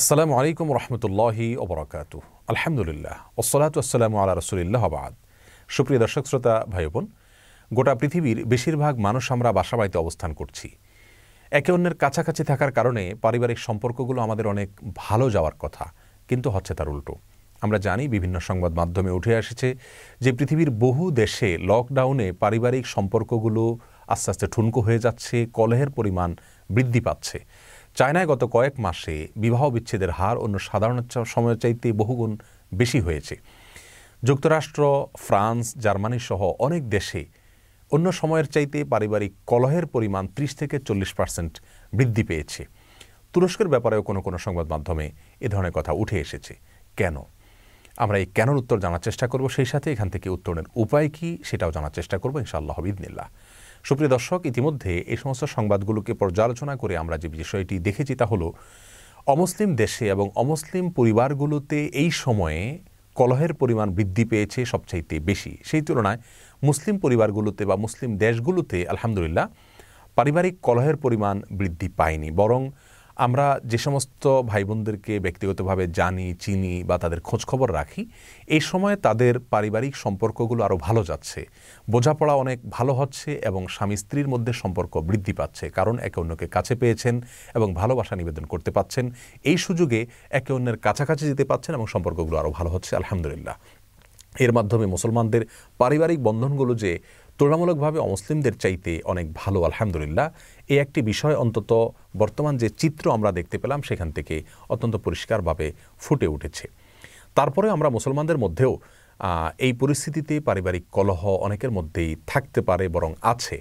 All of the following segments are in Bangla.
আসসালামু আলাইকুম রহমতুল্লাহি ওবরাকাত। আলহামদুলিল্লাহ ওসলাত আসসালামু আল্লাহ রসুলিল্লাহ বাদ। সুপ্রিয় দর্শক, শ্রোতা ভাই বোন গোটা পৃথিবীর বেশিরভাগ মানুষ আমরা বাসাবাড়িতে অবস্থান করছি। একে অন্যের কাছাকাছি থাকার কারণে পারিবারিক সম্পর্কগুলো আমাদের অনেক ভালো যাওয়ার কথা, কিন্তু হচ্ছে তার উল্টো। আমরা জানি বিভিন্ন সংবাদ মাধ্যমে উঠে এসেছে যে পৃথিবীর বহু দেশে লকডাউনে পারিবারিক সম্পর্কগুলো আস্তে আস্তে ঠুনকো হয়ে যাচ্ছে, কলহের পরিমাণ বৃদ্ধি পাচ্ছে। চায়নায় গত কয়েক মাসে বিবাহ বিচ্ছেদের হার অন্য সাধারণ সময়ের চাইতে বহুগুণ বেশি হয়েছে। যুক্তরাষ্ট্র, ফ্রান্স, জার্মানি সহ অনেক দেশে অন্য সময়ের চাইতে পারিবারিক কলহের পরিমাণ ত্রিশ থেকে চল্লিশ পার্সেন্ট বৃদ্ধি পেয়েছে। তুরস্কের ব্যাপারেও কোনো কোনো সংবাদ মাধ্যমে এ ধরনের কথা উঠে এসেছে। কেন? আমরা এই কেনর উত্তর জানার চেষ্টা করব, সেই সাথে এখান থেকে উত্তরের উপায় কি সেটাও জানার চেষ্টা করব ইনশাআল্লাহ বিদিনিল্লাহ সুপ্রিয় দর্শক, ইতিমধ্যে এই সমস্ত সংবাদগুলোকে পর্যালোচনা করে আমরা যে বিষয়টি দেখেছি তা হলো, অমুসলিম দেশে এবং অমুসলিম পরিবারগুলোতে এই সময়ে কলহের পরিমাণ বৃদ্ধি পেয়েছে সবচাইতে বেশি। সেই তুলনায় মুসলিম পরিবারগুলোতে বা মুসলিম দেশগুলোতে আলহামদুলিল্লাহ, পারিবারিক কলহের পরিমাণ বৃদ্ধি পায়নি। বরং আমরা যে সমস্ত ভাই বোনদেরকে ব্যক্তিগতভাবে জানি, চিনি বা তাদের খোঁজখবর রাখি, এই সময় তাদের পারিবারিক সম্পর্কগুলো আরও ভালো যাচ্ছে। বোঝাপড়া অনেক ভালো হচ্ছে এবং স্বামী স্ত্রীর মধ্যে সম্পর্ক বৃদ্ধি পাচ্ছে কারণ একে অন্যকে কাছে পেয়েছেন এবং ভালোবাসা নিবেদন করতে পাচ্ছেন। এই সুযোগে একে অন্যের কাছাকাছি যেতে পাচ্ছেন এবং সম্পর্কগুলো আরও ভালো হচ্ছে, আলহামদুলিল্লাহ। এর মাধ্যমে মুসলমানদের পারিবারিক বন্ধনগুলো যে তুলনামূলকভাবে অমুসলিমদের চাইতে অনেক ভালো, আলহামদুলিল্লাহ। এই একটি বিষয় অন্তত বর্তমান যে চিত্র আমরা দেখতে পেলাম সেখান থেকে অত্যন্ত পরিষ্কারভাবে ফুটে উঠেছে। তারপরে আমরা মুসলমানদের মধ্যেও এই পরিস্থিতিতে পারিবারিক কলহ অনেকের মধ্যেই থাকতে পারে বরং আছে।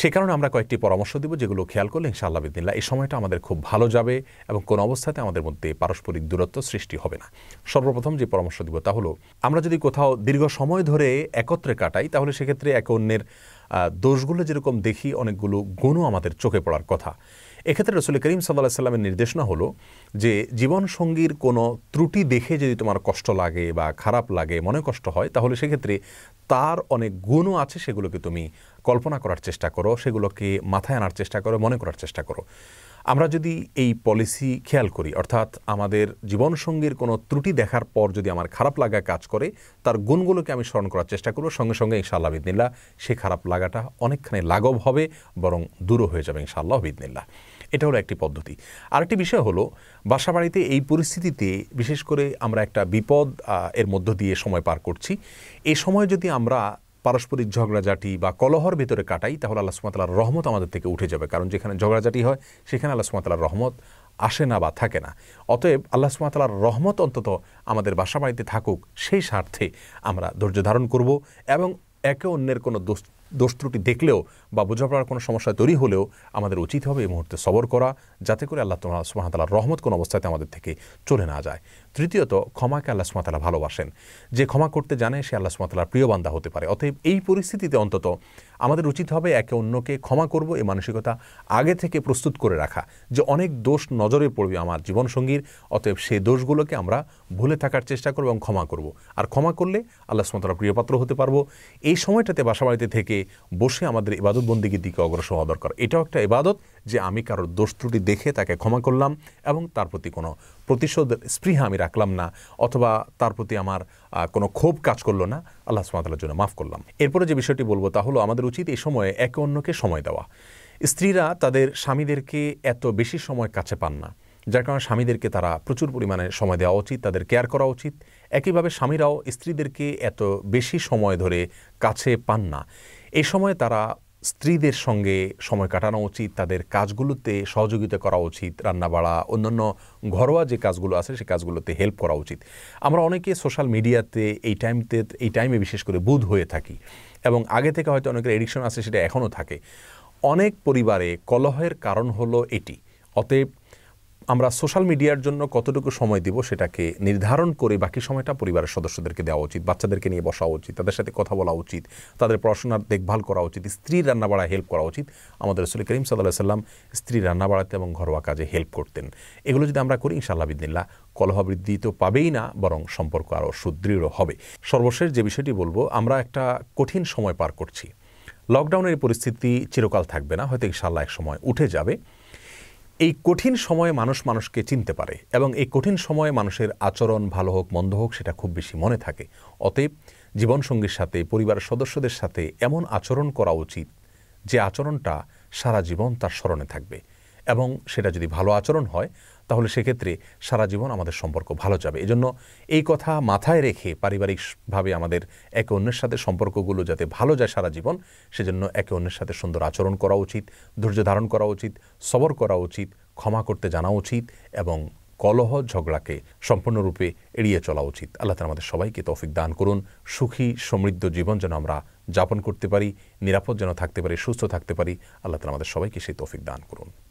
সে কারণে আমরা কয়েকটি পরামর্শ দিব যেগুলো খেয়াল করলে ইনশাআল্লাহ বিদিল্লা এই সময়টা আমাদের খুব ভালো যাবে এবং কোন অবস্থাতে আমাদের মধ্যে পারস্পরিক দূরত্ব সৃষ্টি হবে না। সর্বপ্রথম যে পরামর্শ দিব তা হলো, আমরা যদি কোথাও দীর্ঘ সময় ধরে একত্রে কাটাই, তাহলে সেক্ষেত্রে এক অন্যের দোষগুলো যেরকম দেখি, অনেকগুলো গুণও আমাদের চোখে পড়ার কথা। এক্ষেত্রে রসুল করিম সাল্লাহ সাল্লামের নির্দেশনা হলো যে, জীবনসঙ্গীর কোনো ত্রুটি দেখে যদি তোমার কষ্ট লাগে বা খারাপ লাগে, মনে কষ্ট হয়, তাহলে সেক্ষেত্রে তার অনেক গুণও আছে, সেগুলোকে তুমি কল্পনা করার চেষ্টা করো, সেগুলোকে মাথায় আনার চেষ্টা করো, মনে করার চেষ্টা করো। আমরা যদি এই পলিসি খেয়াল করি, অর্থাৎ আমাদের জীবনসঙ্গীর কোনো ত্রুটি দেখার পর যদি আমার খারাপ লাগা কাজ করে, তার গুণগুলোকে আমি স্মরণ করার চেষ্টা করব। সঙ্গে সঙ্গে ইনশাআল্লাহ বিদিনিল্লা সে খারাপ লাগাটা অনেকখানি লাঘব হবে, বরং দূরও হয়ে যাবে ইনশাআল্লাহ বিদিনিল্লা এটা হলো একটি পদ্ধতি। আরেকটি বিষয় হলো বাসা বাড়িতে এই পরিস্থিতিতে বিশেষ করে আমরা একটা বিপদ এর মধ্য দিয়ে সময় পার করছি। এই সময় যদি আমরা পারস্পরিক ঝগড়াঝাটি বা কলহর ভেতরে কাটাই, তাহলে আল্লাহ সুমাতালার রহমত আমাদের থেকে উঠে যাবে। কারণ যেখানে ঝগড়াঝাটি হয়, সেখানে আল্লাহ সুমাতালার রহমত আসে না বা থাকে না। অতএব আল্লাহ সুমাতালার রহমত অন্তত আমাদের বাসা বাড়িতে থাকুক, সেই স্বার্থে আমরা ধৈর্য ধারণ করব এবং একে অন্যের কোনো দোষ দোষ ত্রুটি দেখলেও বা বোঝাপড়ার কোনো সমস্যা তৈরি হলেও আমাদের উচিত হবে এই মুহূর্তে সবর করা, যাতে করে আল্লাহ তোমার সুমাতালার রহমত কোনো অবস্থাতে আমাদের থেকে চলে না যায়। তৃতীয়ত, ক্ষমাকে আল্লাহ সুমাতালা ভালোবাসেন। যে ক্ষমা করতে জানে, সে আল্লাহ সুমাতালার প্রিয় বান্ধা হতে পারে। অতএব এই পরিস্থিতিতে অন্তত আমাদের উচিত হবে একে অন্যকে ক্ষমা করব, এই মানসিকতা আগে থেকে প্রস্তুত করে রাখা, যে অনেক দোষ নজরে পড়বে আমার জীবনসঙ্গীর, অতএব সেই দোষগুলোকে আমরা ভুলে থাকার চেষ্টা করব এবং ক্ষমা করব। আর ক্ষমা করলে আল্লাহ সুমাতালার প্রিয়পাত্র হতে পারব। এই সময়টাতে বাসাবাড়িতে থেকে বসে আমাদের ইবাদত বন্দিগির দিকে অগ্রসর হওয়া দরকার। এটাও একটা ইবাদত যে আমি কারোর দোষ ত্রুটি দেখে তাকে ক্ষমা করলাম এবং তার প্রতি কোনো প্রতিশোধ, স্পৃহা আমি রাখলাম না অথবা তার প্রতি আমার কোনো ক্ষোভ কাজ করল না। আল্লাহ সুমাতালার জন্য মাফ করলাম। এরপরে যে বিষয়টি বলব তা হলো আমাদের উচিত এই সময়ে একে অন্যকে সময় দেওয়া। স্ত্রীরা তাদের স্বামীদেরকে এত বেশি সময় কাছে পান না। যার কারণে স্বামীদেরকে তারা প্রচুর পরিমাণে সময় দেওয়া উচিত, তাদের কেয়ার করা উচিত। একইভাবে স্বামীরাও স্ত্রীদেরকে এত বেশি সময় ধরে কাছে পান না। এই সময় তারা স্ত্রীদের সঙ্গে সময় কাটানো উচিত, তাদের কাজগুলোতে সহযোগিতা করা উচিত, রান্নাবাড়া, অন্যান্য ঘরোয়া যে কাজগুলো আছে সে কাজগুলোতে হেল্প করা উচিত। আমরা অনেকে সোশ্যাল মিডিয়াতে এই টাইমতে এই টাইমে বিশেষ করে বুধ হয়ে থাকি এবং আগে থেকে হয়তো অনেকের এডিকশন আছে সেটা এখনও থাকে। অনেক পরিবারে কলহের কারণ হলো এটি। অতএব আমরা সোশ্যাল মিডিয়ার জন্য কতটুকু সময় দিব সেটাকে নির্ধারণ করে বাকি সময়টা পরিবারের সদস্যদেরকে দেওয়া উচিত, বাচ্চাদেরকে নিয়ে বসা উচিত, তাদের সাথে কথা বলা উচিত, তাদের পড়াশোনার দেখভাল করা উচিত স্ত্রী রান্না বাড়ায় হেল্প করা উচিত। আমাদের রসুল করিম সাল্লাহ সাল্লাম স্ত্রী রান্না বাড়াতে এবং ঘরোয়া কাজে হেল্প করতেন। এগুলো যদি আমরা করি ইনশাল্লাহ বিদিল্লা কলহ বৃদ্ধি তো পাবেই না, বরং সম্পর্ক আরও সুদৃঢ় হবে। সর্বশেষ যে বিষয়টি বলব, আমরা একটা কঠিন সময় পার করছি। লকডাউনের পরিস্থিতি চিরকাল থাকবে না, হয়তো ইনশাল্লাহ এক সময় উঠে যাবে। এই কঠিন সময়ে মানুষ মানুষকে চিনতে পারে এবং এই কঠিন সময়ে মানুষের আচরণ ভালো হোক, মন্দ হোক, সেটা খুব বেশি মনে থাকে। অতএব জীবনসঙ্গীর সাথে পরিবার সদস্যদের সাথে এমন আচরণ করা উচিত যে আচরণটা সারা জীবন তার স্মরণে থাকবে। এবং সেটা যদি ভালো আচরণ হয়, তাহলে সেক্ষেত্রে সারা জীবন আমাদের সম্পর্ক ভালো যাবে। এজন্য এই কথা মাথায় রেখে পারিবারিকভাবে আমাদের একে অন্যের সাথে সম্পর্কগুলো যাতে ভালো যায় সারা জীবন, সেজন্য একে অন্যের সাথে সুন্দর আচরণ করা উচিত, ধৈর্য ধারণ করা উচিত, সবর করা উচিত, ক্ষমা করতে জানা উচিত এবং কলহ ঝগড়াকে সম্পূর্ণরূপে এড়িয়ে চলা উচিত। আল্লাহ তালা আমাদের সবাইকে তৌফিক দান করুন। সুখী, সমৃদ্ধ জীবন যেন আমরা যাপন করতে পারি, নিরাপদ যেন থাকতে পারি, সুস্থ থাকতে পারি, আল্লাহ তালা আমাদের সবাইকে সেই তৌফিক দান করুন।